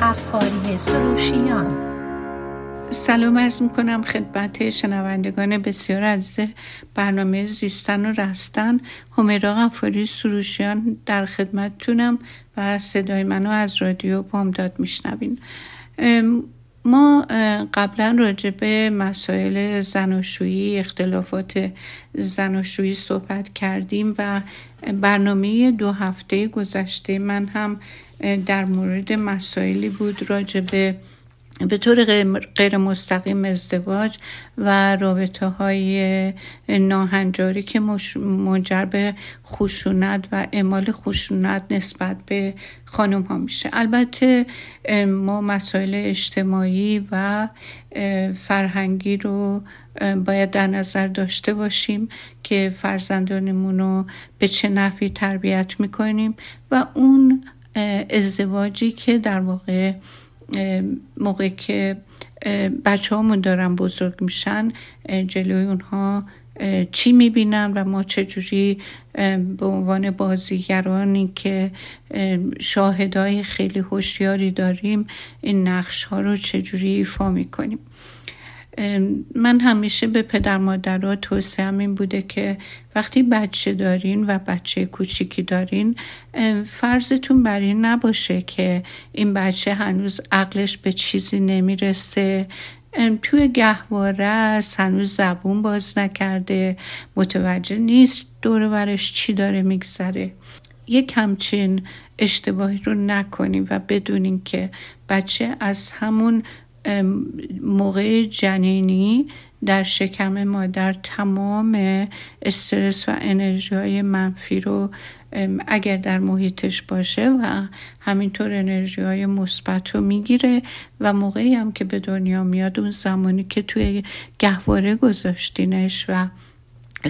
قفاری سروشیان. سلام ارز می‌کنم خدمت شنوندگان بسیار عزیز برنامه زیستن و رستن. همیرا غفاری سروشیان در خدمتتونم و صدای منو از رادیو بامداد میشنوین. ما قبلا راجع به مسائل زناشویی اختلافات زناشویی صحبت کردیم و برنامه دو هفته گذشته من هم در مورد مسائلی بود راجع به به طور غیر مستقیم ازدواج و رابطه های ناهنجاری که منجر به خشونت و اعمال خشونت نسبت به خانم ها میشه. البته ما مسائل اجتماعی و فرهنگی رو باید در نظر داشته باشیم که فرزندانمون رو به چه نفی تربیت می‌کنیم و اون ازدواجی که در واقع موقع که بچه همون دارن بزرگ میشن جلوی اونها چی می‌بینن و ما چجوری به عنوان بازیگرانی که شاهدای خیلی هوشیاری داریم این نقش ها رو چجوری ایفا می‌کنیم. من همیشه به پدر مادرها توصیه این بوده که وقتی بچه دارین و بچه کوچیکی دارین فرضتون بر این نباشه که این بچه هنوز عقلش به چیزی نمی‌رسه. توی گهواره است هنوز زبون باز نکرده متوجه نیست دور برش چی داره میگذره. یک همچین اشتباهی رو نکنیم و بدونیم که بچه از همون موقع جنینی در شکم مادر تمام استرس و انرژی های منفی رو اگر در محیطش باشه و همینطور انرژی های مثبت رو می‌گیره و موقعی هم که به دنیا میاد اون زمانی که توی گهواره گذاشتینش و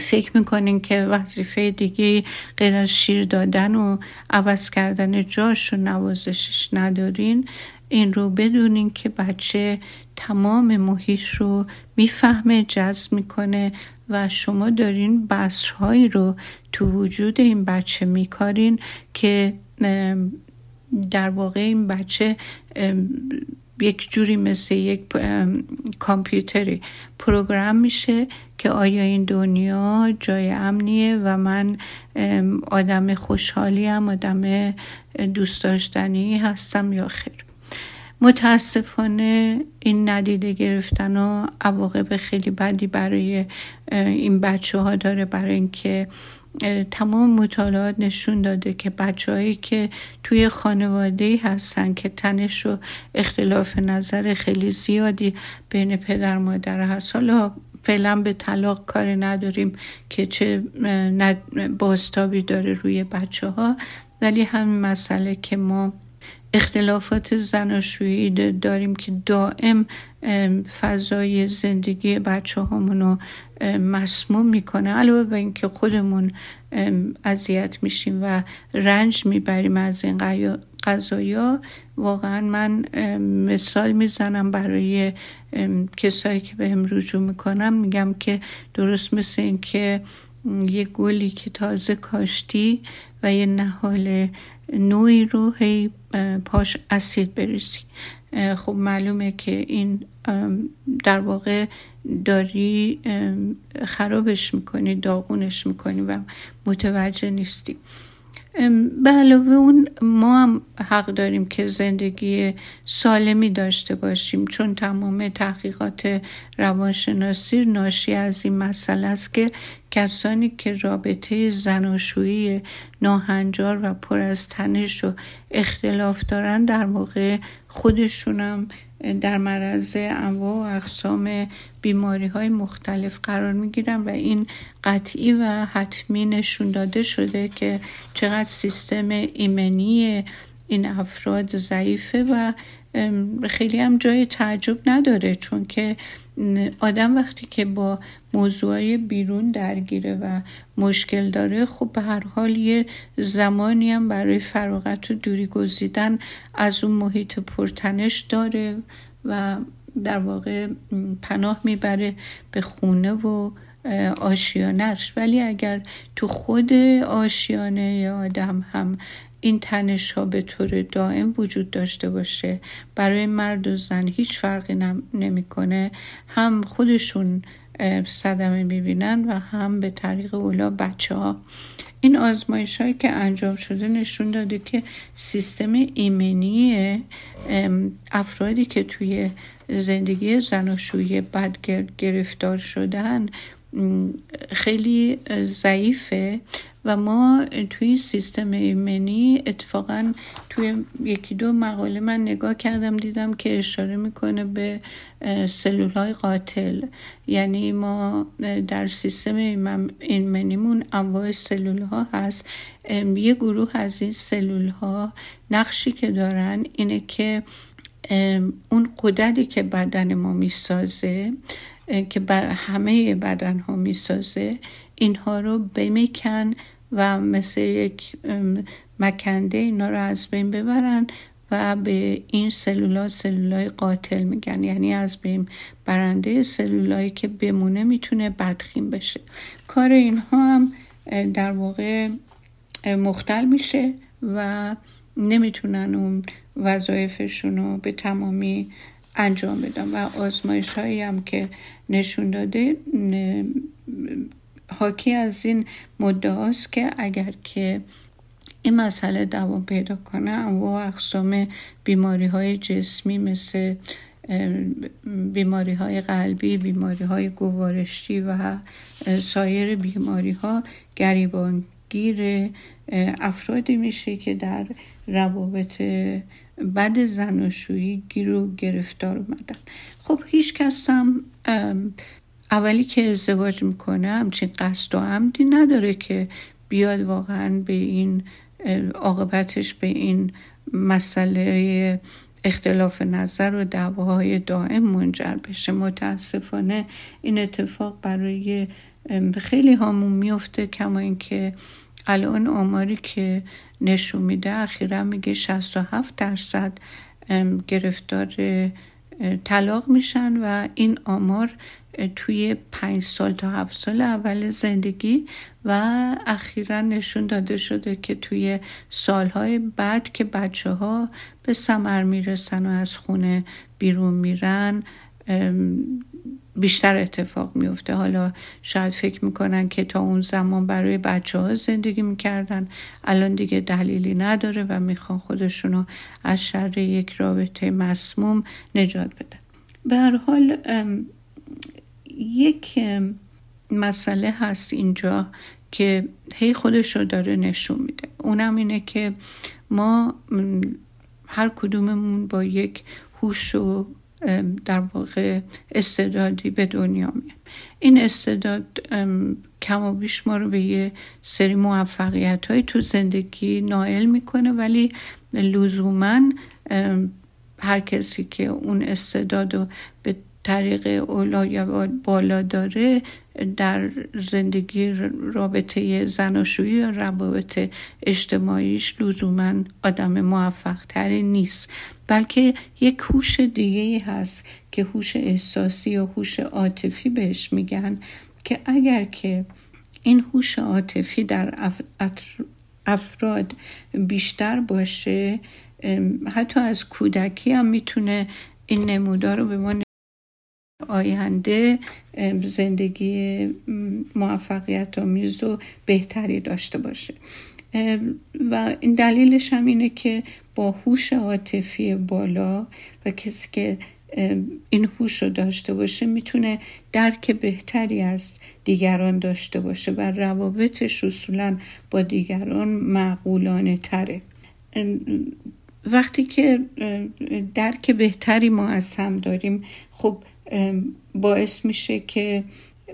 فکر می‌کنین که وظیفه دیگه غیر از شیر دادن و عوض کردن جاش و نوازشش ندارین این رو بدونین که بچه تمام محیط رو می‌فهمه جذب می‌کنه و شما دارین بسرهایی رو تو وجود این بچه میکارین که در واقع این بچه یک جوری مثل یک کامپیوتری پروگرام میشه که آیا این دنیا جای امنیه و من آدم خوشحالیم آدم دوست داشتنی هستم یا خیر. متاسفانه این ندیده گرفتن و عواقب خیلی بدی برای این بچه ها داره برای اینکه تمام مطالعات نشون داده که بچههایی که توی خانواده هستن که تنش و اختلاف نظر خیلی زیادی بین پدر مادر هست. حالا فعلا به طلاق کاری نداریم که چه باستابی داره روی بچه ها ولی همین مسئله که ما اختلافات زناشویی داریم که دائم فضای زندگی بچه رو مسموم می‌کنه. علاوه به اینکه خودمون اذیت میشیم و رنج می‌بریم از این قضایا واقعا من مثال می‌زنم برای کسایی که به هم رجوع می‌کنم میگم که درست مثل اینکه یه گلی که تازه کاشتی و یه نهال نوعی رو هی پاش اسید بریزی. خب معلومه که این در واقع داری خرابش می‌کنی داغونش می‌کنی و متوجه نیستی. به علاوه اون ما هم حق داریم که زندگی سالمی داشته باشیم چون تمام تحقیقات روانشناسی ناشی از این مسئله است که کسانی که رابطه زناشویی ناهنجار و پر از تنش و اختلاف دارن در واقع خودشونم در معرض انواع و اقسام بیماری های مختلف قرار می گیرن و این قطعی و حتمی نشون داده شده که چقدر سیستم ایمنی این افراد ضعیفه و خیلی هم جای تعجب نداره چون که آدم وقتی که با موضوعی بیرون درگیره و مشکل داره خب به هر حال یه زمانی هم برای فراغت و دوری گزیدن از اون محیط پرتنش داره و در واقع پناه می‌بره به خونه و آشیانش. ولی اگر تو خود آشیانه آدم هم این تنش ها به طور دائم وجود داشته باشه. برای مرد و زن هیچ فرقی نمی‌کنه. هم خودشون صدمه می‌بینن و هم به طریق اولا بچه ها این آزمایش هایی که انجام شده نشون داده که سیستم ایمنی افرادی که توی زندگی زناشویی بد گرفتار شدن خیلی ضعیفه و ما توی سیستم ایمنی اتفاقا توی یکی دو مقاله من نگاه کردم دیدم که اشاره می‌کنه به سلول های قاتل. یعنی ما در سیستم ایمنیمون انواع سلول ها هست یه گروه از این سلول ها نقشی که دارن اینه که اون قدرتی که بدن ما می‌سازه که بر همه بدن ها می‌سازه اینها رو بمیکن و مثل یک مکنده اینا رو از بین ببرن و به این سلولا سلولای قاتل میگن. یعنی از بین برنده سلولایی که بمونه می‌تونه بدخیم بشه. کار اینها هم در واقع مختل میشه و نمی‌تونن اون وظایفشون رو به تمامی انجام بدن و آزمایش هایی هم که نشون داده حاکی از این مدعاست که اگر که این مسئله دوام پیدا کنه و اقسام بیماری های جسمی مثل بیماری های قلبی بیماری های گوارشی و سایر بیماری ها گریبانگیر افرادی میشه که در روابط بد زناشویی گیر و گرفتار اومدن. خب هیچ کس هم اولی که ازدواج می‌کنه همچین قصد و عمدی نداره که بیاد واقعا به این عاقبتش به این مسئله اختلاف نظر و دعواهای دائم منجر بشه. متاسفانه این اتفاق برای خیلی هامون میفته کما اینکه الان آماری که نشون میده اخیرا میگه 67 درصد گرفتار طلاق میشن و این آمار توی پنج سال تا هفت سال اول زندگی و اخیرا نشون داده شده که توی سالهای بعد که بچه ها به سمر می‌رسن و از خونه بیرون میرن بیشتر اتفاق میفته حالا شاید فکر می‌کنن که تا اون زمان برای بچه ها زندگی می‌کردن الان دیگه دلیلی نداره و می‌خوان خودشونو از شر یک رابطه مسموم نجات بدن. به هر حال یک مسئله هست اینجا که هی خودش رو داره نشون میده. اونم اینه که ما هر کدوممون با یک هوش و در واقع استعدادی به دنیا میه این استعداد کم و بیش ما رو به یه سری موفقیت های تو زندگی نائل می‌کنه ولی لزوما هر کسی که اون استعداد رو به طریق اولا یا بالا داره در زندگی رابطه زناشویی یا روابط اجتماعیش لزوما آدم موفق تری نیست بلکه یک هوش دیگه هست که هوش احساسی یا هوش عاطفی بهش میگن که اگر که این هوش عاطفی در افراد بیشتر باشه حتی از کودکی هم می‌تونه این نمودار رو به ما آینده زندگی موفقیت آمیز و بهتری داشته باشه. و این دلیلش هم اینه که با هوش عاطفی بالا و کسی که این هوش رو داشته باشه می‌تونه درک بهتری از دیگران داشته باشه و روابطش اصولا با دیگران معقولانه تره. وقتی که درک بهتری ما از هم داریم خب باعث میشه که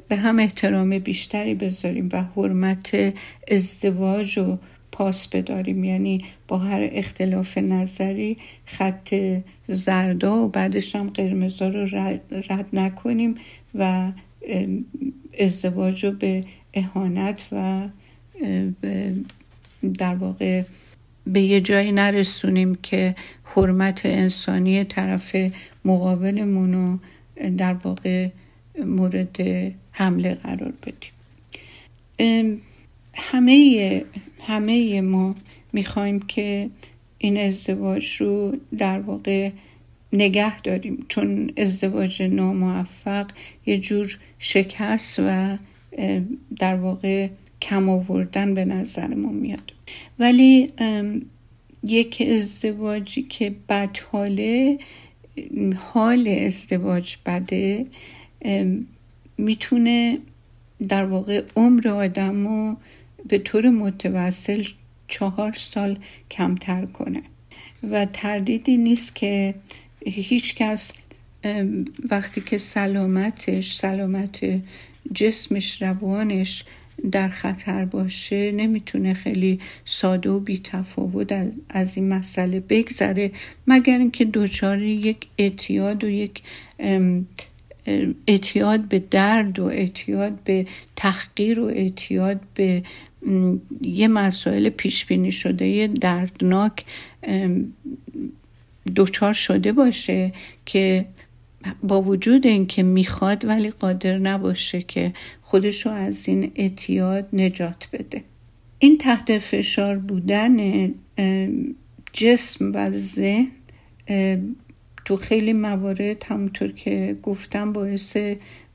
به هم احترام بیشتری بذاریم و حرمت ازدواج رو پاس بداریم. یعنی با هر اختلاف نظری خط زردا و بعدش هم قرمزا رو رد, نکنیم و ازدواج رو به اهانت و در واقع به یه جایی نرسونیم که حرمت انسانی طرف مقابلمون رو در واقع مورد حمله قرار بدیم. همه همه ما می‌خوایم که این ازدواج رو در واقع نگه داریم. چون ازدواج ناموفق یه جور شکست و در واقع کم آوردن به نظر ما میاد. ولی یک ازدواجی که بد حاله حال ازدواج بده می‌تونه در واقع عمر آدم رو به طور متوسل چهار سال کمتر کنه. و تردیدی نیست که هیچ کس وقتی که سلامتش سلامت جسمش روانش در خطر باشه نمی‌تونه خیلی ساده و بی تفاوت از این مسئله بگذره. مگر اینکه دچار یک اعتیاد و یک اعتیاد به درد و اعتیاد به تحقیر و اعتیاد به یه مسائل پیش بینی شده دردناک دچار شده باشه که با وجود اینکه می‌خواد ولی قادر نباشه که خودشو از این اعتیاد نجات بده. این تحت فشار بودن جسم و ذهن تو خیلی موارد همونطور که گفتم باعث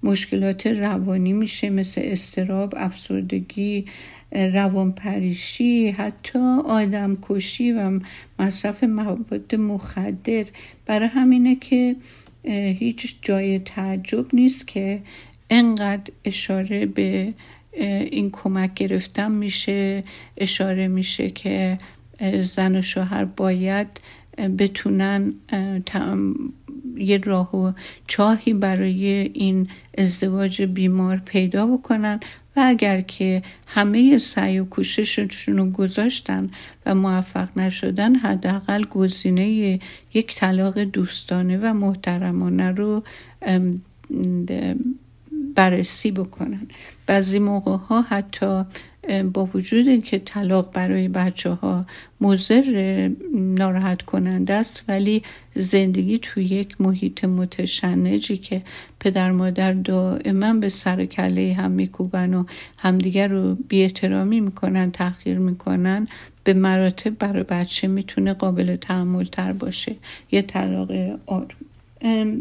مشکلات روانی میشه مثل استراب افسردگی روانپریشی حتی آدم کشی و مصرف مواد مخدر. برای همینه که هیچ جای تعجب نیست که انقدر اشاره به این کمک گرفتن میشه اشاره میشه که زن و شوهر باید بتونن یه راه و چاهی برای این ازدواج بیمار پیدا بکنن. و اگر که همه سعی و کوشششون رو گذاشتن و موفق نشدن حداقل گزینه یک طلاق دوستانه و محترمانه رو بررسی بکنن. بعضی موقع ها حتی با وجود اینکه طلاق برای بچه ها مضر ناراحت کننده است ولی زندگی توی یک محیط متشنجی که پدر مادر دائما به سر کله هم میکوبن و همدیگر رو بی احترامی می‌کنن تحقیر می‌کنن به مراتب برای بچه می‌تونه قابل تحمل تر باشه. یه طلاق آروم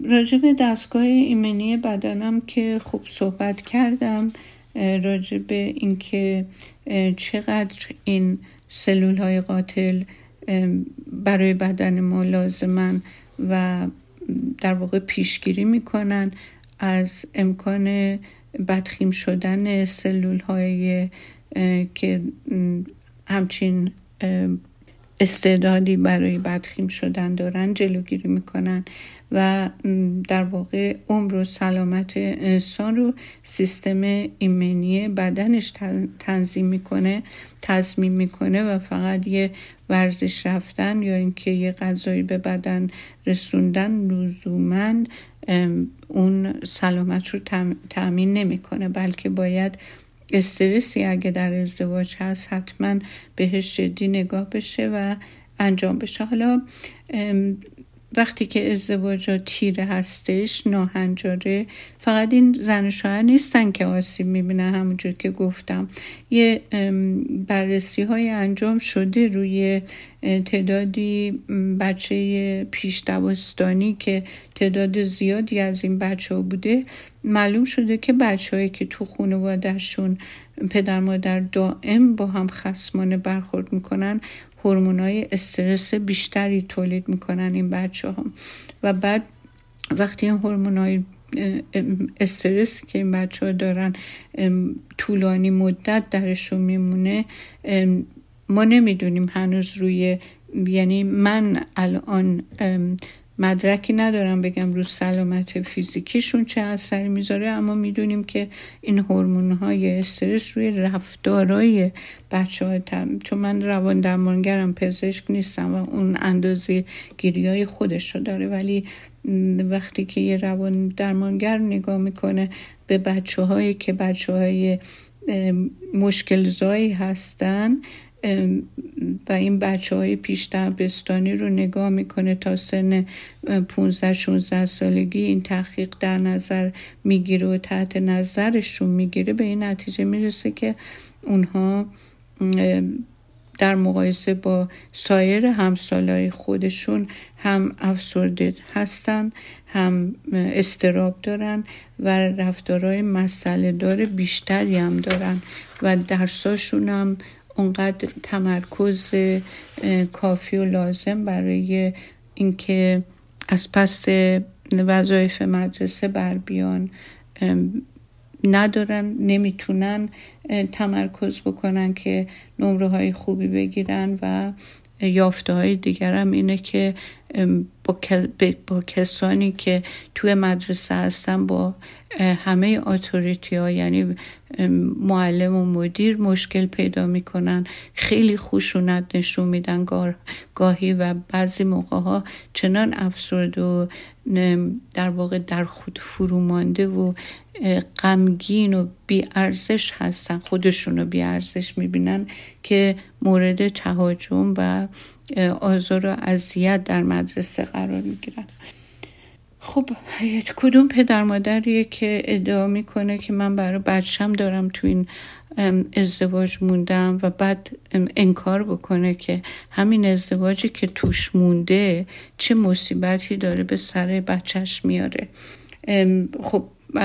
راجع به دستگاه ایمنی بدنم که خوب صحبت کردم. راجع به اینکه چقدر این سلول های قاتل برای بدن ما لازمن و در واقع پیشگیری می‌کنن از امکان بدخیم شدن سلول های که همچین استعدادی برای بدخیم شدن دارن جلوگیری می‌کنن. و در واقع عمر و سلامت انسان رو سیستم ایمنی بدنش تنظیم می‌کنه تصمیم می‌کنه و فقط یه ورزش رفتن یا اینکه یه غذایی به بدن رسوندن لزوما اون سلامت رو تأمین نمی‌کنه بلکه باید استرسی اگه در ازدواج هست حتما بهش جدی نگاه بشه و انجام بشه. حالا وقتی که ازدواج تیره هستش ناهنجاره فقط این زن و شوهر نیستن که آسیب می‌بینن همونجور که گفتم. یه بررسی های انجام شده روی تعدادی بچه پیش دوستانی که تعداد زیادی از این بچه ها بوده. معلوم شده که بچه که تو خانوادهشون پدر مادر دائم با هم خسمانه برخورد می‌کنن های استرس بیشتری تولید می‌کنن این بچه ها و بعد وقتی این های استرس که این بچه ها دارن طولانی مدت درشون میمونه ما نمی‌دونیم هنوز روی یعنی من الان مدرکی ندارم بگم رو سلامت فیزیکیشون چه اثری می‌ذاره اما می‌دونیم که این هورمون های استرس روی رفتارای بچه های چون من روان درمانگرم پزشک نیستم و اون اندازه گیری های خودش رو داره. ولی وقتی که یه روان درمانگر نگاه می‌کنه به بچه هایی که بچه های مشکل هستن و این بچه های پیش دبستانی رو نگاه می‌کنه تا سن 15 16 سالگی این تحقیق در نظر می‌گیره و تحت نظرشون می‌گیره به این نتیجه می‌رسه که اونها در مقایسه با سایر همسالای خودشون هم افسرده هستن هم استراب دارن و رفتارهای مسئله دار بیشتری هم دارن و درساشون هم اونقدر تمرکز کافی و لازم برای اینکه از پس وظایف مدرسه بر بیان. ندارن نمی‌تونن تمرکز بکنن که نمره های خوبی بگیرن و یافته های هم اینه که با, کسانی که توی مدرسه هستن با همه آتوریتی ها یعنی معلم و مدیر مشکل پیدا می‌کنن خیلی خشونت نشون میدن گاهی و بعضی موقع ها چنان افسرد و در واقع در خود فرومانده و غمگین و بیارزش هستن خودشون رو بیارزش می‌بینن که مورد تهاجم و آزار و اذیت در مدرسه قرار می‌گیرن خب کدوم پدر مادریه که ادعا می‌کنه که من برای بچم دارم تو این ازدواج موندم و بعد انکار بکنه که همین ازدواجی که توش مونده چه مصیبتی داره به سر بچهش میاره. خب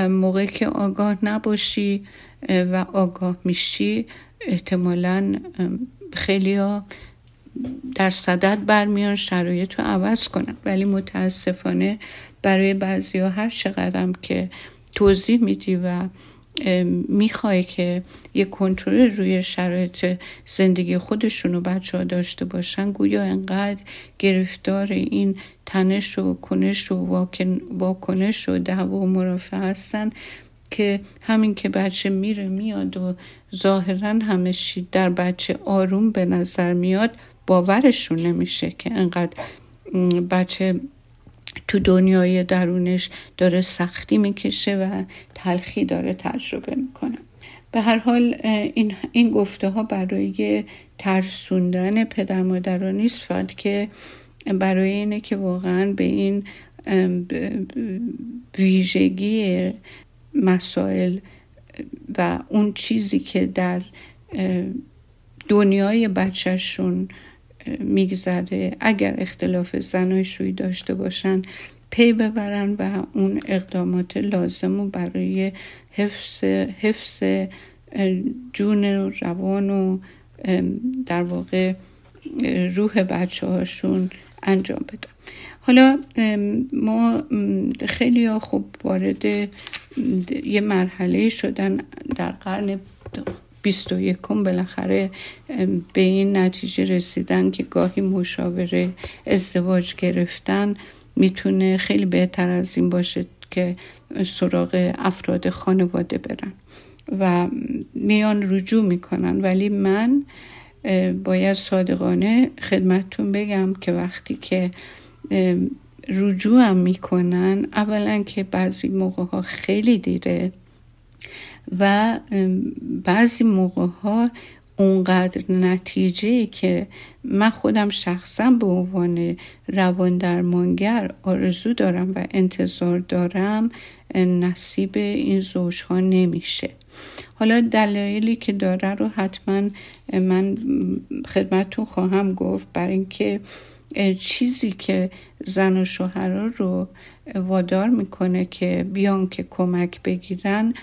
موقعی که آگاه نباشی و آگاه میشی احتمالا خیلی ها در صدد برمیان شرایط رو عوض کنن. ولی متاسفانه برای بعضی ها هر چقدرم که توضیح میدی و می‌خوای که یه کنترل روی شرایط زندگی خودشون و بچه ها داشته باشن گویا انقدر گرفتار این تنش و کنش و واکنش و دعوا و مرافع هستن که همین که بچه میره میاد و ظاهرا همه در بچه آروم به نظر میاد باورشون نمیشه که انقدر بچه تو دنیای درونش داره سختی می‌کشه و تلخی داره تجربه می‌کنه. به هر حال این, این گفته ها برای ترسوندن پدر مادران نیست فقط که برای اینه که واقعا به این ویژگی مسائل و اون چیزی که در دنیای بچهشون میگذره. اگر اختلاف زناشویی داشته باشن پی ببرن و اون اقدامات لازم و برای حفظ, حفظ جون و روان و در واقع روح بچه هاشون انجام بدن. حالا ما خیلی خوب وارد یه مرحله شدن در قرن بیست و یکم بالاخره به این نتیجه رسیدن که گاهی مشاوره ازدواج گرفتن می‌تونه خیلی بهتر از این باشه که سراغ افراد خانواده برن و میان رجوع می‌کنن. ولی من باید صادقانه خدمتتون بگم که وقتی که رجوع هم می‌کنن اولا که بعضی موقع ها خیلی دیره و بعضی موقع ها اونقدر نتیجه که من خودم شخصا به عنوان روان درمانگر آرزو دارم و انتظار دارم نصیب این زوجها نمیشه. حالا دلایلی که داره رو حتما من خدمتتون خواهم گفت. برای اینکه چیزی که زن و شوهرها رو وادار می‌کنه که بیان که کمک بگیرن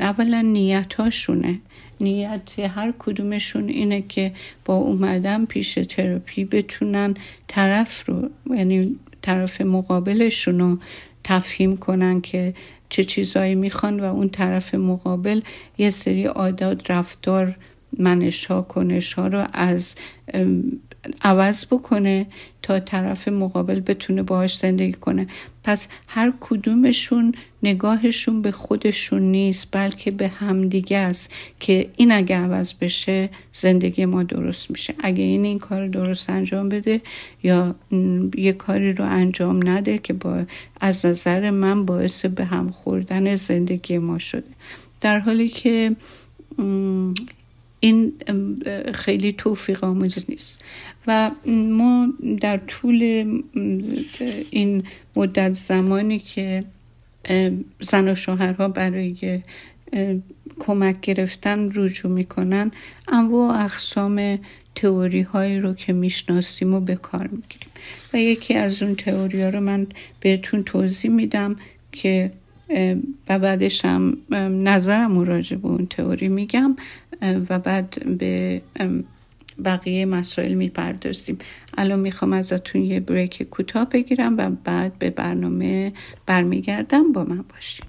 اولا نیت هاشونه نیت هر کدومشون اینه که با اومدن پیش تراپی بتونن طرف رو یعنی طرف مقابلشون رو تفهیم کنن که چه چیزایی می‌خوان و اون طرف مقابل یه سری عادات رفتار منش ها کنش ها رو از عوض بکنه تا طرف مقابل بتونه باهاش زندگی کنه. پس هر کدومشون نگاهشون به خودشون نیست بلکه به همدیگه است که این اگه عوض بشه زندگی ما درست میشه. اگه این این کار درست انجام بده یا یه کاری رو انجام نده که با از نظر من باعث به هم خوردن زندگی ما شده. در حالی که این خیلی توفیق آموز نیست. و ما در طول این مدت زمانی که زن و شوهرها برای کمک گرفتن رجوع می‌کنن انواع اقسام تئوری هایی رو که می‌شناسیم و به کار می‌گیریم. و یکی از اون تئوری ها رو من بهتون توضیح میدم که و بعدش هم نظرم راجع به اون تئوری میگم. و بعد به بقیه مسائل می‌پردازیم. الان می‌خوام ازتون یه بریک کوتاه بگیرم و بعد به برنامه برمیگردم. با من باشیم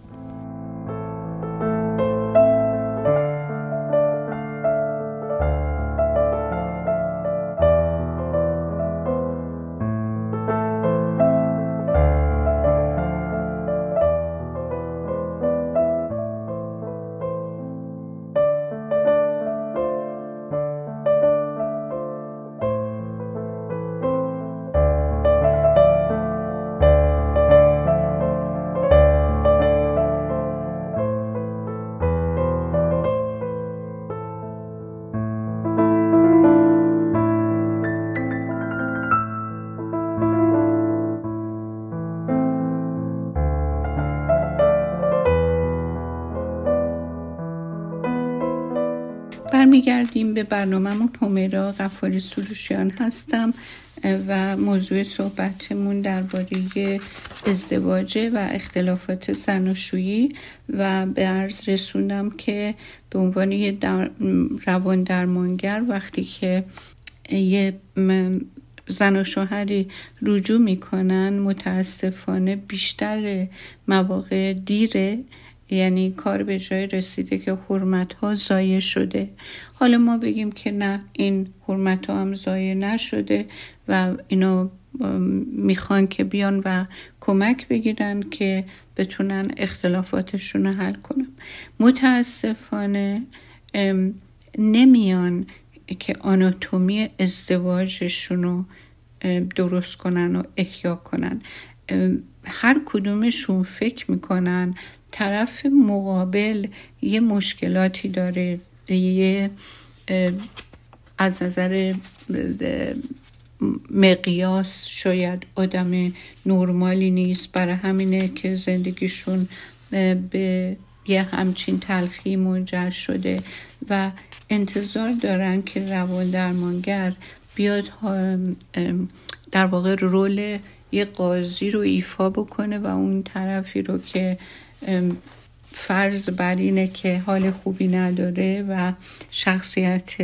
برنامهمون همیرا غفاری سروشیان هستم و موضوع صحبتمون درباره ازدواجه و اختلافات زناشویی و به عرض رسوندم که به عنوان یه در روان درمانگر وقتی که یه زن و شوهری رجوع می‌کنن متاسفانه بیشتر مواقع دیره یعنی کار به جای رسیده که حرمت ها زایه شده. حالا ما بگیم که نه این حرمت ها هم زایه نشده و اینا می‌خوان که بیان و کمک بگیرن که بتونن اختلافاتشون رو حل کنن. متاسفانه نمیان که آناتومی ازدواجشون رو درست کنن و احیا کنن. هر کدومشون فکر می‌کنن طرف مقابل یه مشکلاتی داره یه از نظر مقیاس شاید آدم نرمالی نیست. برای همینه که زندگیشون به یه همچین تلخی منجر شده و انتظار دارن که روان درمانگر بیاد در واقع رول یه قاضی رو ایفا بکنه و اون طرفی رو که فرض بر اینه که حال خوبی نداره و شخصیت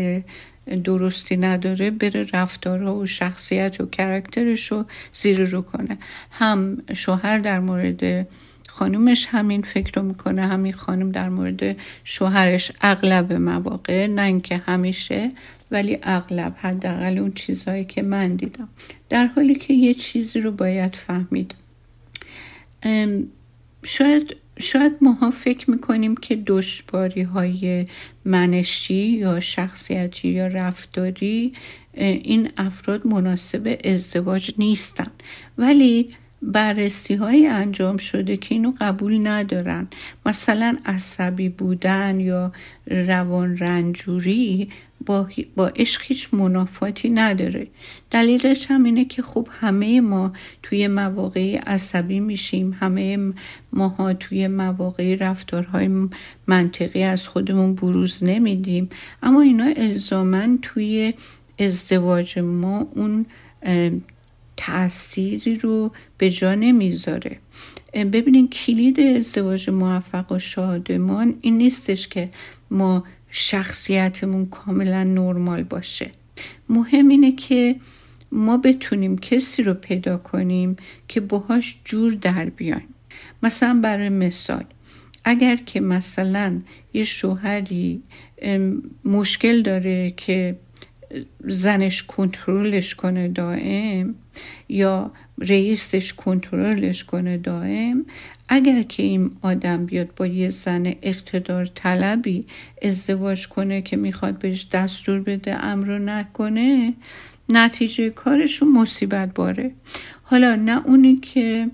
درستی نداره بره رفتارها و شخصیت و کرکترش رو زیر رو کنه. هم شوهر در مورد خانومش همین فکر رو می‌کنه همین خانم در مورد شوهرش اغلب مواقع نه اینکه همیشه ولی اغلب حداقل اون چیزهایی که من دیدم. در حالی که یه چیزی رو باید فهمید. شاید شاید ماها فکر می‌کنیم که دشباری های منشی یا شخصیتی یا رفتاری این افراد مناسب ازدواج نیستن. ولی بررسی های انجام شده که اینو قبول ندارن مثلا عصبی بودن یا روان رنجوری با, با عشق هیچ منافاتی نداره. دلیلش هم اینه که خب همه ما توی مواقعی عصبی میشیم. همه ماها توی مواقعی رفتارهای منطقی از خودمون بروز نمیدیم. اما اینا الزامن توی ازدواج ما اون تأثیری رو به جا نمی‌ذاره. ببینین کلید ازدواج موفق و شادمان این نیستش که ما شخصیتمون کاملا نرمال باشه. مهم اینه که ما بتونیم کسی رو پیدا کنیم که باهاش جور در بیایم. مثلا برای مثال اگر که مثلا یه شوهری مشکل داره که زنش کنترلش کنه دائم یا رئیسش کنترلش کنه دائم اگر که این آدم بیاد با یه زن اقتدار طلبی ازدواج کنه که می‌خواد بهش دستور بده امر نکنه نتیجه کارشون مصیبت باره. حالا نه اونی که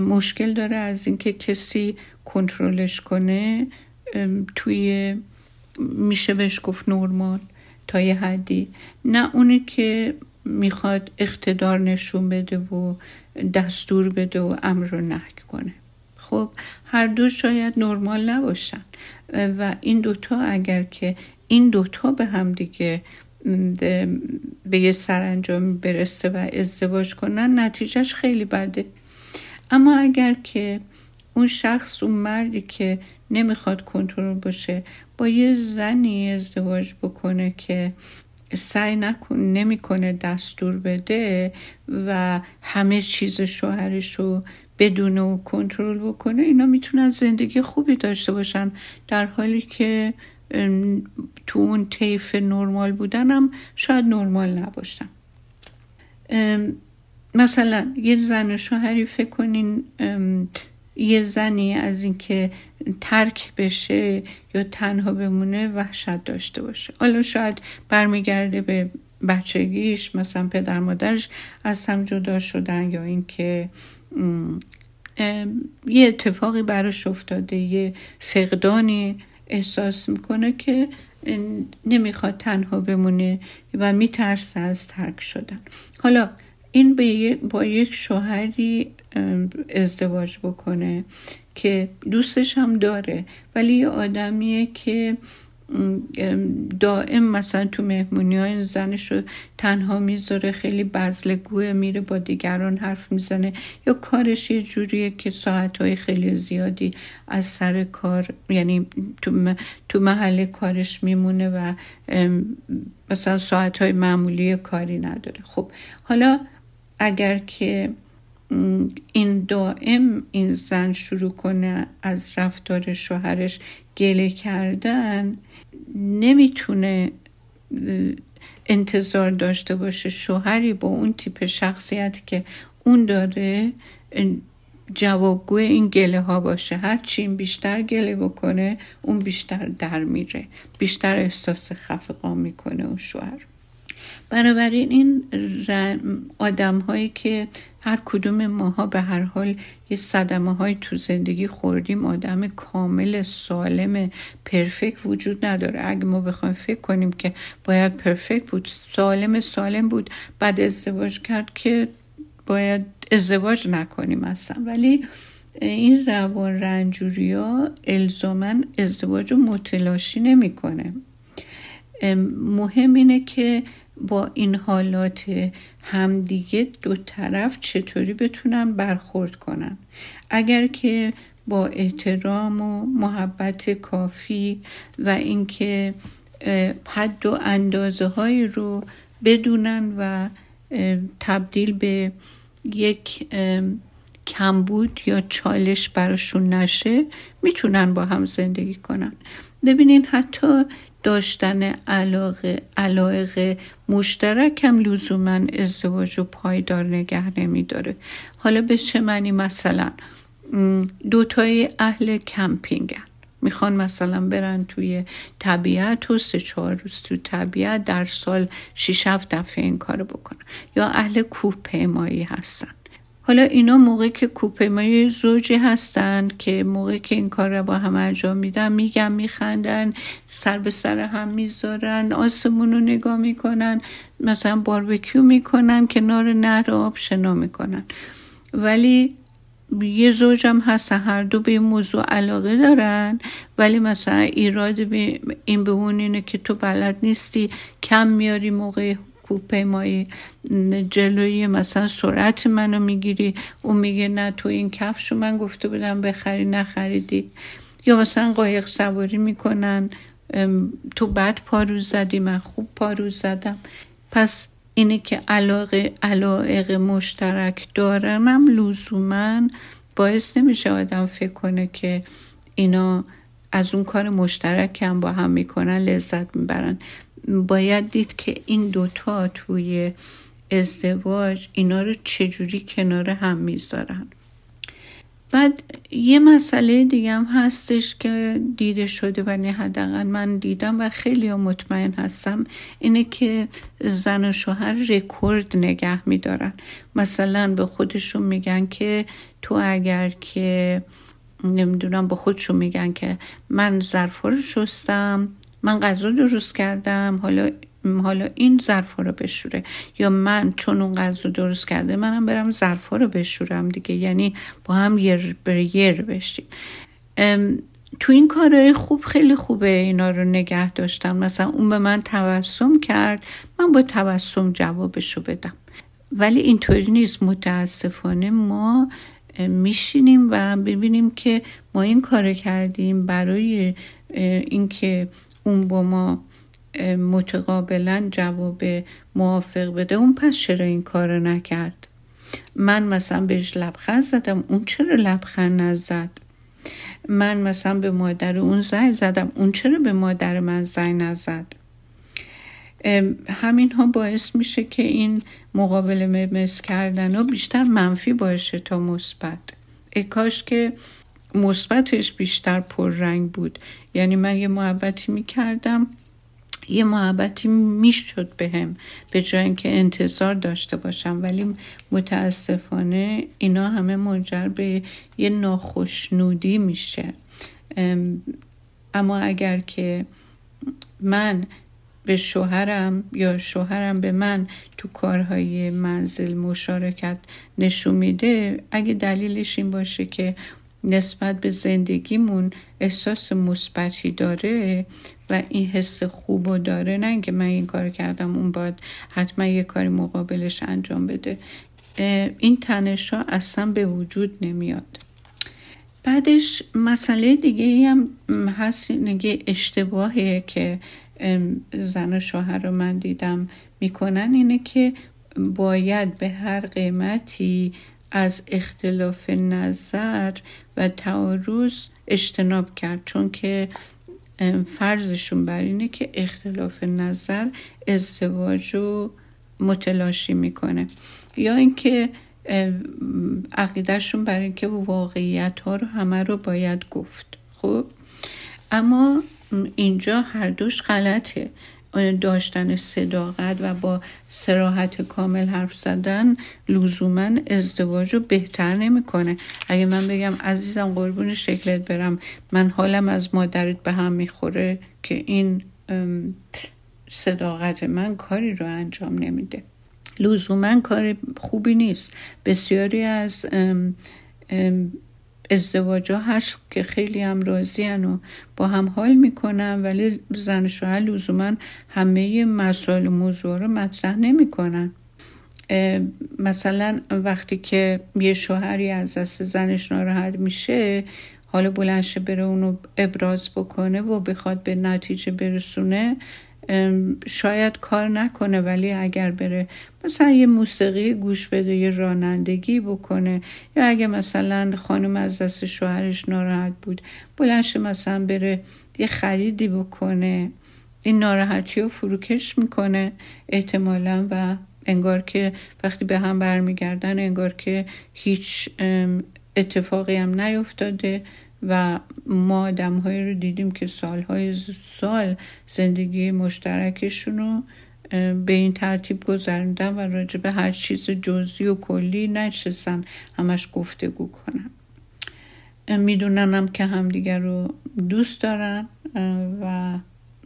مشکل داره از اینکه کسی کنترلش کنه توی میشه بهش گفت نرمال تا یه حدی. نه اونی که می‌خواد اقتدار نشون بده و دستور بده و امر رو نهی کنه. خب هر دو شاید نرمال نباشن. و این دوتا اگر که این دوتا به هم دیگه به یه سرانجام برسه و ازدواج کنن نتیجهش خیلی بده. اما اگر که اون شخص اون مردی که نمی‌خواد کنترل باشه با یه زنی ازدواج بکنه که سعی نکن نمی‌کنه دستور بده و همه چیز شوهرش رو بدون و کنترل بکنه اینا می‌تونن زندگی خوبی داشته باشن. در حالی که تو اون طیف نرمال بودنم شاید نرمال نباشن مثلا یه زن و شوهری فکر کنین یه زنی از اینکه ترک بشه یا تنها بمونه وحشت داشته باشه. حالا شاید برمیگرده به بچگیش مثلا پدر مادرش از هم جدا شدن یا اینکه یه اتفاقی براش افتاده یه فقدانی احساس می‌کنه که نمی‌خواد تنها بمونه و میترسه از ترک شدن. حالا این با یک شوهری ازدواج بکنه که دوستش هم داره ولی یه آدمیه که دائم مثلا تو مهمونی های زنش رو تنها می‌ذاره خیلی بزلگوه میره با دیگران حرف می‌زنه. یا کارش یه جوریه که ساعت های خیلی زیادی از سر کار یعنی تو, تو محل کارش میمونه و مثلا ساعت های معمولی کاری نداره. خب حالا اگر که این دائم این زن شروع کنه از رفتار شوهرش گله کردن نمی‌تونه انتظار داشته باشه شوهری با اون تیپ شخصیت که اون داره جوابگو این گله ها باشه. هر چیم بیشتر گله بکنه اون بیشتر در میره. بیشتر احساس خفقان می‌کنه اون شوهر. بنابراین این آدم هایی که هر کدوم ماها به هر حال یه صدمه های تو زندگی خوردیم. آدم کامل سالم پرفکت وجود نداره. اگه ما بخوایم فکر کنیم که باید پرفکت بود سالم سالم بود بعد ازدواج کرد که باید ازدواج نکنیم اصلا. ولی این روان رنجوری ها الزامن ازدواج رو متلاشی نمی‌کنه. مهم اینه که با این حالات همدیگه دو طرف چطوری بتونن برخورد کنن؟ اگر که با احترام و محبت کافی و اینکه حد و اندازه های رو بدونن و تبدیل به یک کمبود یا چالش براشون نشه می‌تونن با هم زندگی کنن. ببینین حتی داشتن علاقه علایق مشترک هم لزوما ازدواج و پایدار نگه نمیداره حالا به چه معنی مثلا؟ دوتای اهل کمپینگن. می‌خوان مثلا برن توی طبیعت و سه چهار روز تو طبیعت در سال شیش هفت دفعه این کارو بکنن. یا اهل کوه پیمایی هستن. حالا اینا موقعی که کوپیمای زوجی هستن که موقعی که این کار رو با هم انجام میدن میگن میخندن سر به سر هم می‌ذارن آسمون رو نگاه می‌کنن مثلا باربکیو می‌کنن کنار نهر آب شنا می‌کنن. ولی یه زوجم هست هر دو به موضوع علاقه دارن ولی مثلا ایراد این به اون اینه که تو بلد نیستی کم میاری موقع کوپیمایی جلوی مثلا سرعت منو می‌گیری. اون میگه نه تو این کفشو من گفته بودم بخری نخریدی. یا مثلا قایق سواری می‌کنن. تو بد پاروز زدی من خوب پاروز زدم. پس اینه که علاقه علاقه مشترک دارنم لزوما باعث نمیشه آدم فکر کنه که اینا از اون کار مشترک هم با هم می‌کنن لذت می‌برن. باید دید که این دوتا توی ازدواج اینا رو چجوری کنار هم می‌ذارن. بعد یه مسئله دیگه هم هستش که دیده شده و نه حداقل من دیدم و خیلی مطمئن هستم اینه که زن و شوهر رکورد نگه میدارن. مثلا به خودشون میگن که تو اگر که نمی‌دونم به خودشون میگن که من ظرفا رو شستم من غذا درست کردم حالا حالا این ظرفا رو بشوره. یا من چون اون غذا درست کرده منم برم ظرفا رو بشورم دیگه. یعنی با هم یر بر یر بشیم. تو این کارهای خوب خیلی خوبه اینا رو نگه داشتم. مثلا اون به من تبسم کرد من با تبسم جوابشو بدم. ولی اینطوری نیست متاسفانه ما میشینیم و ببینیم که ما این کار کردیم برای اینکه اون با ما متقابلا جواب موافق بده. اون پس چرا این کار نکرد؟ من مثلا بهش لبخند زدم اون چرا لبخند نزد؟ من مثلا به مادر اون زنگ زدم اون چرا به مادر من زنگ نزد؟ همین ها باعث میشه که این مقابله مس کردن ها بیشتر منفی باشه تا مثبت. کاش که مثبتش بیشتر پررنگ بود. یعنی من یه محبتی می‌کردم یه محبتی می‌شد بهم به جای اینکه انتظار داشته باشم. ولی متاسفانه اینا همه منجر به یه ناخشنودی میشه. اما اگر که من به شوهرم یا شوهرم به من تو کارهای منزل مشارکت نشون میده اگه دلیلش این باشه که نسبت به زندگیمون احساس مثبتی داره و این حس خوب و داره. نه اینکه من این کار کردم اون باید حتما یه کاری مقابلش انجام بده. این تنش ها اصلا به وجود نمیاد. بعدش مسئله دیگه هم هست نگه اشتباهه که زن و شوهر رو من دیدم. می‌کنن اینه که باید به هر قیمتی از اختلاف نظر و تعارض اجتناب کرد. چون که فرضشون بر اینه که اختلاف نظر ازدواج رو متلاشی می‌کنه. یا اینکه عقیدهشون بر اینکه واقعیت ها رو همه رو باید گفت. خب؟ اما اینجا هر دوش غلطه. داشتن صداقت و با سراحت کامل حرف زدن لزوما ازدواج رو بهتر نمی‌کنه. اگه من بگم عزیزم قربون شکلت برم من حالم از مادرت به هم می‌خوره که این صداقت من کاری رو انجام نمیده. لزوما کار خوبی نیست. بسیاری از ازدواج ها هست که خیلی هم راضی و با هم حال می‌کنن ولی زن شوهر لزوما همه مسائل و موضوع رو مطرح نمی‌کنن. مثلا وقتی که یه شوهری از دست زنش ناراحت میشه حالا بلنشه بره اونو ابراز بکنه و بخواد به نتیجه برسونه شاید کار نکنه ولی اگر بره مثلا یه موسیقی گوش بده یه رانندگی بکنه. یا اگه مثلا خانم از دست شوهرش ناراحت بود بلنش مثلا بره یه خریدی بکنه. این ناراحتی رو فروکش می‌کنه احتمالا و انگار که وقتی به هم برمیگردن انگار که هیچ اتفاقی هم نیفتاده. و ما آدم رو دیدیم که سالهای سال زندگی مشترکشون رو به این ترتیب گذراندن و راجع به هر چیز جزئی و کلی نشستن همش گفتگو کنن. میدوننم که همدیگر رو دوست دارن و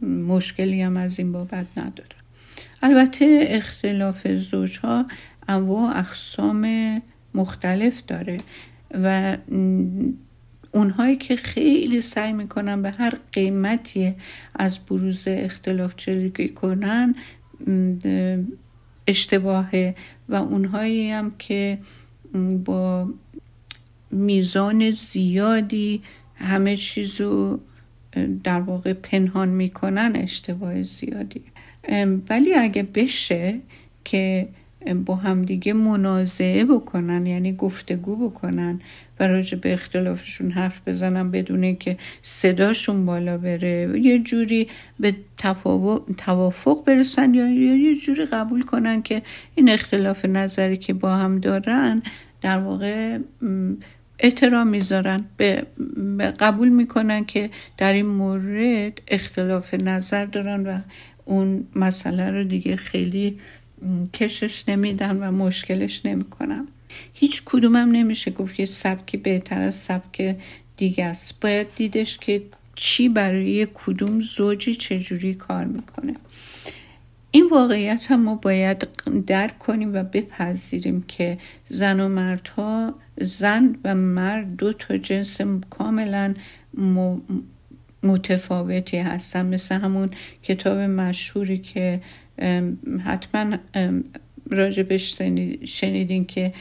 مشکلی هم از این بابت ندارن. البته اختلاف زوجها انواع اقسام مختلف داره و اونهایی که خیلی سعی می‌کنن به هر قیمتی از بروز اختلاف جلوگیری کنن اشتباهه و اونهایی هم که با میزان زیادی همه چیزو در واقع پنهان می‌کنن اشتباه زیادی. ولی اگه بشه که با همدیگه منازعه بکنن یعنی گفتگو بکنن و راجع به اختلافشون حرف بزنن بدون که صداشون بالا بره. یه جوری به توافق برسن یا یه جوری قبول کنن که این اختلاف نظری که با هم دارن در واقع احترام می‌ذارن. به قبول می‌کنن که در این مورد اختلاف نظر دارن و اون مسئله رو دیگه خیلی کشش نمیدن و مشکلش نمی‌کنن هیچ کدومم نمیشه گفت که سبکی بهتر از سبک دیگه است. باید دیدش که چی برای کدوم زوجی چجوری کار می‌کنه. این واقعیت هم ما باید درک کنیم و بپذیریم که زن و مردها زن و مرد دو تا جنس کاملا متفاوتی هستن. مثل همون کتاب مشهوری که حتما راجبش شنیدین که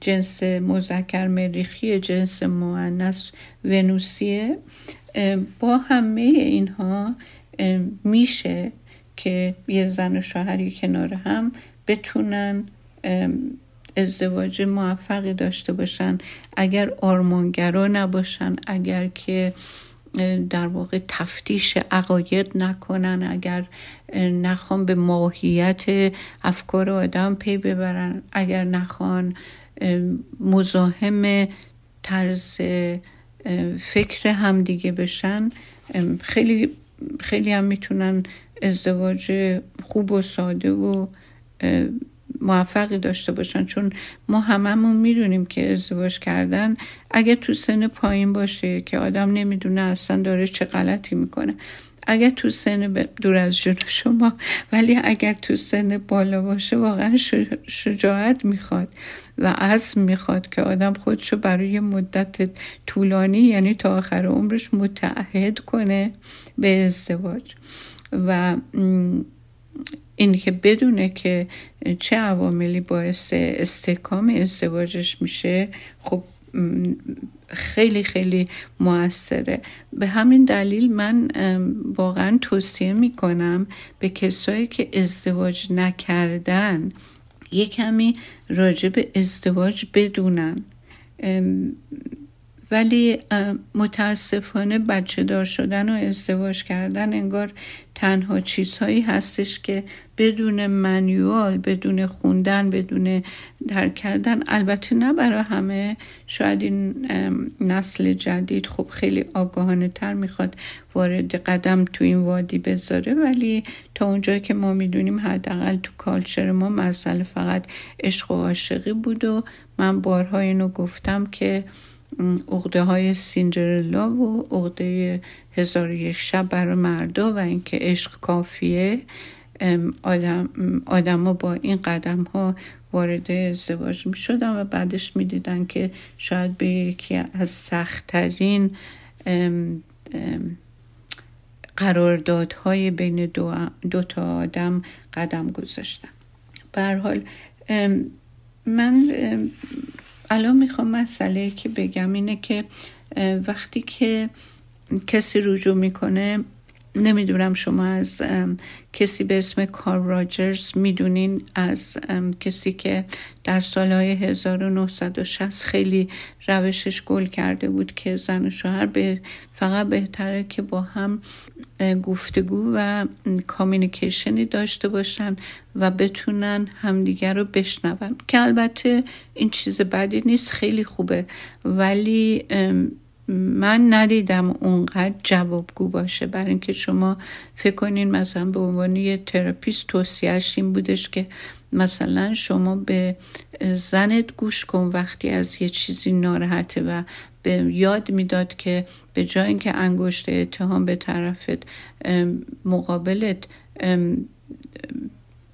جنس مذکر مریخی جنس مؤنث ونوسیه. با همه اینها میشه که یه زن و شوهری کنار هم بتونن ازدواج موفقی داشته باشن. اگر آرمانگرا نباشن اگر که در واقع تفتیش عقاید نکنن اگر نخوان به ماهیت افکار آدم پی ببرن اگر نخوان مزاحم طرز فکر همدیگه بشن خیلی خیلی هم می‌تونن ازدواج خوب و ساده و موفقی داشته باشن. چون ما هممون می‌دونیم که ازدواج کردن اگه تو سن پایین باشه که آدم نمی‌دونه اصلا داره چه غلطی می‌کنه. اگر تو سن دور از جون شما ولی اگر تو سن بالا باشه واقعا شجاعت می‌خواد و عزم می‌خواد که آدم خودشو برای مدت طولانی یعنی تا آخر عمرش متعهد کنه به ازدواج. و این که بدونه که چه عواملی باعث استحکام ازدواجش میشه خب خیلی خیلی موثره. به همین دلیل من واقعا توصیه می‌کنم به کسایی که ازدواج نکردن یه کمی راجع به ازدواج بدونن. ولی متاسفانه بچه دار شدن و ازدواج کردن انگار تنها چیزهایی هستش که بدون منیوال بدون خوندن بدون درک کردن البته نه برای همه. شاید این نسل جدید خب خیلی آگاهانه تر می‌خواد وارد قدم تو این وادی بذاره ولی تا اونجایی که ما می‌دونیم حداقل تو کالچر ما مسئله فقط عشق و عاشقی بود و من بارها اینو گفتم که عقده های سیندرلا و عقده هزار یک شب برای مردا و اینکه عشق کافیه آدم, آدم با این قدم ها وارد ازدواج می شدن و بعدش می دیدن که شاید به یکی از سختترین قراردادهای بین دو, دو تا آدم قدم گذاشتن. به حال من الان می‌خوام مسئله که بگم اینه که وقتی که کسی رجوع می‌کنه نمی‌دونم شما از کسی به اسم کار راجرز می‌دونین؟ از کسی که در سالهای 1960 خیلی روشش گل کرده بود که زن و شوهر به فقط بهتره که با هم گفتگو و کامیونیکیشنی داشته باشن و بتونن همدیگر رو بشنون. که البته این چیز بدی نیست خیلی خوبه. ولی من ندیدم اونقدر جوابگو باشه. برای اینکه شما فکر کنین مثلا به عنوان یه تراپیست توصیهش این بودش که مثلا شما به زنت گوش کن وقتی از یه چیزی ناراحته و به یاد می‌داد که به جای اینکه انگشت اتهام به طرفت مقابلت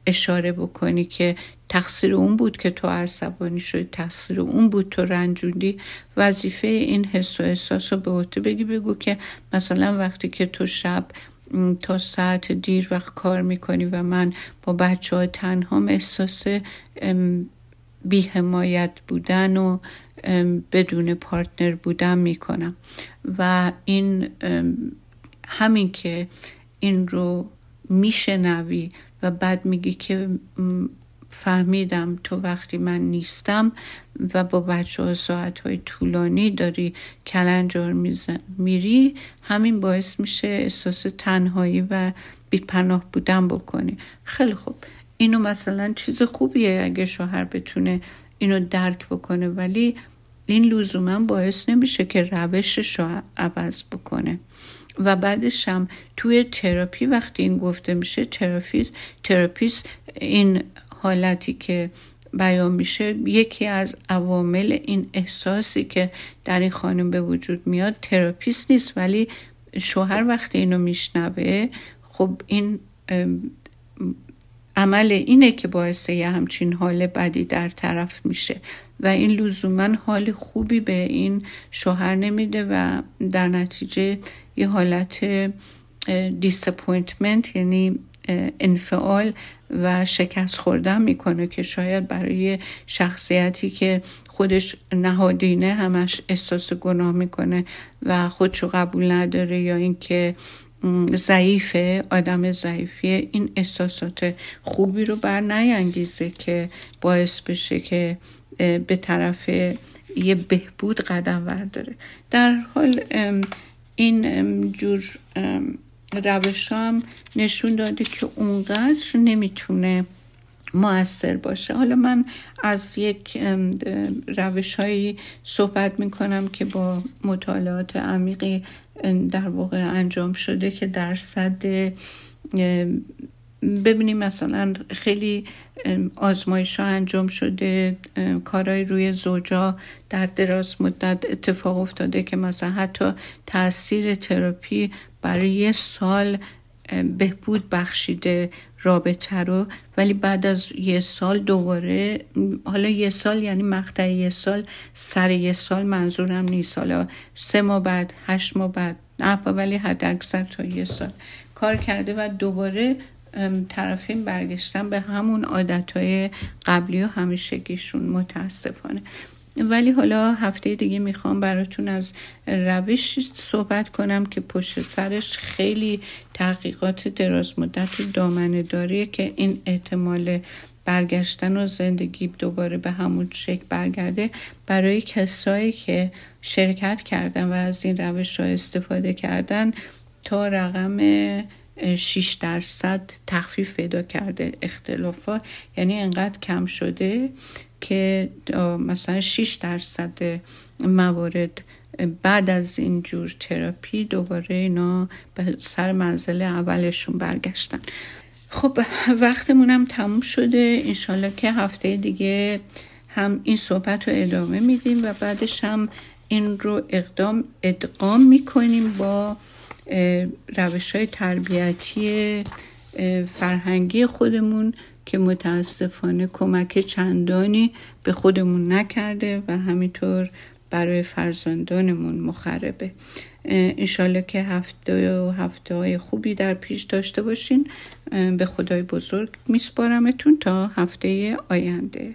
اشاره بکنی که تقصیر اون بود که تو عصبانی شدی تقصیر اون بود تو رنجوندی. وظیفه این حس و احساس رو به عهده بگی بگو که مثلا وقتی که تو شب تا ساعت دیر وقت کار می‌کنی و من با بچه ها تنها احساس بیحمایت بودن و بدون پارتنر بودن می‌کنم. و این همین که این رو میشنوی و بعد میگی که فهمیدم تو وقتی من نیستم و با بچه ها ساعت های طولانی داری کلنجار میری همین باعث میشه احساس تنهایی و بیپناه بودن بکنی. خیلی خوب. اینو مثلا چیز خوبیه اگه شوهر بتونه اینو درک بکنه ولی این لزوما باعث نمیشه که روشش رو عوض بکنه. و بعدش هم توی تراپی وقتی این گفته میشه تراپیست تراپیست این حالتی که بیان میشه یکی از عوامل این احساسی که در این خانم به وجود میاد تراپیست نیست ولی شوهر وقتی اینو میشنوه خب این عمل اینه که باعث یه همچین حال بدی در طرف میشه و این لزوما حال خوبی به این شوهر نمیده و در نتیجه یه حالت disappointment یعنی انفعال و شکست خوردن می‌کنه که شاید برای شخصیتی که خودش نهادینه همش احساس گناه می‌کنه و خودشو قبول نداره یا اینکه ضعیفه آدم ضعیفیه این احساسات خوبی رو بر نینگیزه که باعث بشه که به طرف یه بهبود قدم ورداره در حال این جور روش هم نشون داده که اونقدر نمی‌تونه موثر باشه. حالا من از یک روش صحبت می‌کنم که با مطالعات عمیقی در واقع انجام شده که درصد ببینیم مثلا خیلی آزمایش ها انجام شده کارهای روی زوجا در دراز مدت اتفاق افتاده که مثلا حتی تاثیر تراپی برای یه سال بهبود بخشیده رابطه رو. ولی بعد از یه سال دوباره حالا یه سال یعنی مقطع یه سال سر یه سال منظورم نیست. حالا سه ماه بعد هشت ماه بعد نه ولی حد اکثر تا یه سال. کار کرده و دوباره طرفین برگشتن به همون عادتهای قبلی و همیشگیشون متاسفانه. ولی حالا هفته دیگه می‌خوام براتون از روش صحبت کنم که پشت سرش خیلی تحقیقات دراز مدت و دامنه داریه که این احتمال برگشتن و زندگی دوباره به همون شکل برگرده برای کسایی که شرکت کردن و از این روش استفاده کردن تا رقم 6 درصد تخفیف پیدا کرده اختلافات یعنی انقدر کم شده. که مثلا 6 درصد موارد بعد از این جور تراپی دوباره اینا به سر منزل اولشون برگشتن. خب وقتمونم تموم شده. انشالله که هفته دیگه هم این صحبت رو ادامه میدیم و بعدش هم این رو اقدام ادغام می‌کنیم با روش های تربیتی فرهنگی خودمون که متاسفانه کمک چندانی به خودمون نکرده و همینطور برای فرزندانمون مخربه. انشالله که هفته و هفته های خوبی در پیش داشته باشین. به خدای بزرگ میسپارمتون تا هفته آینده.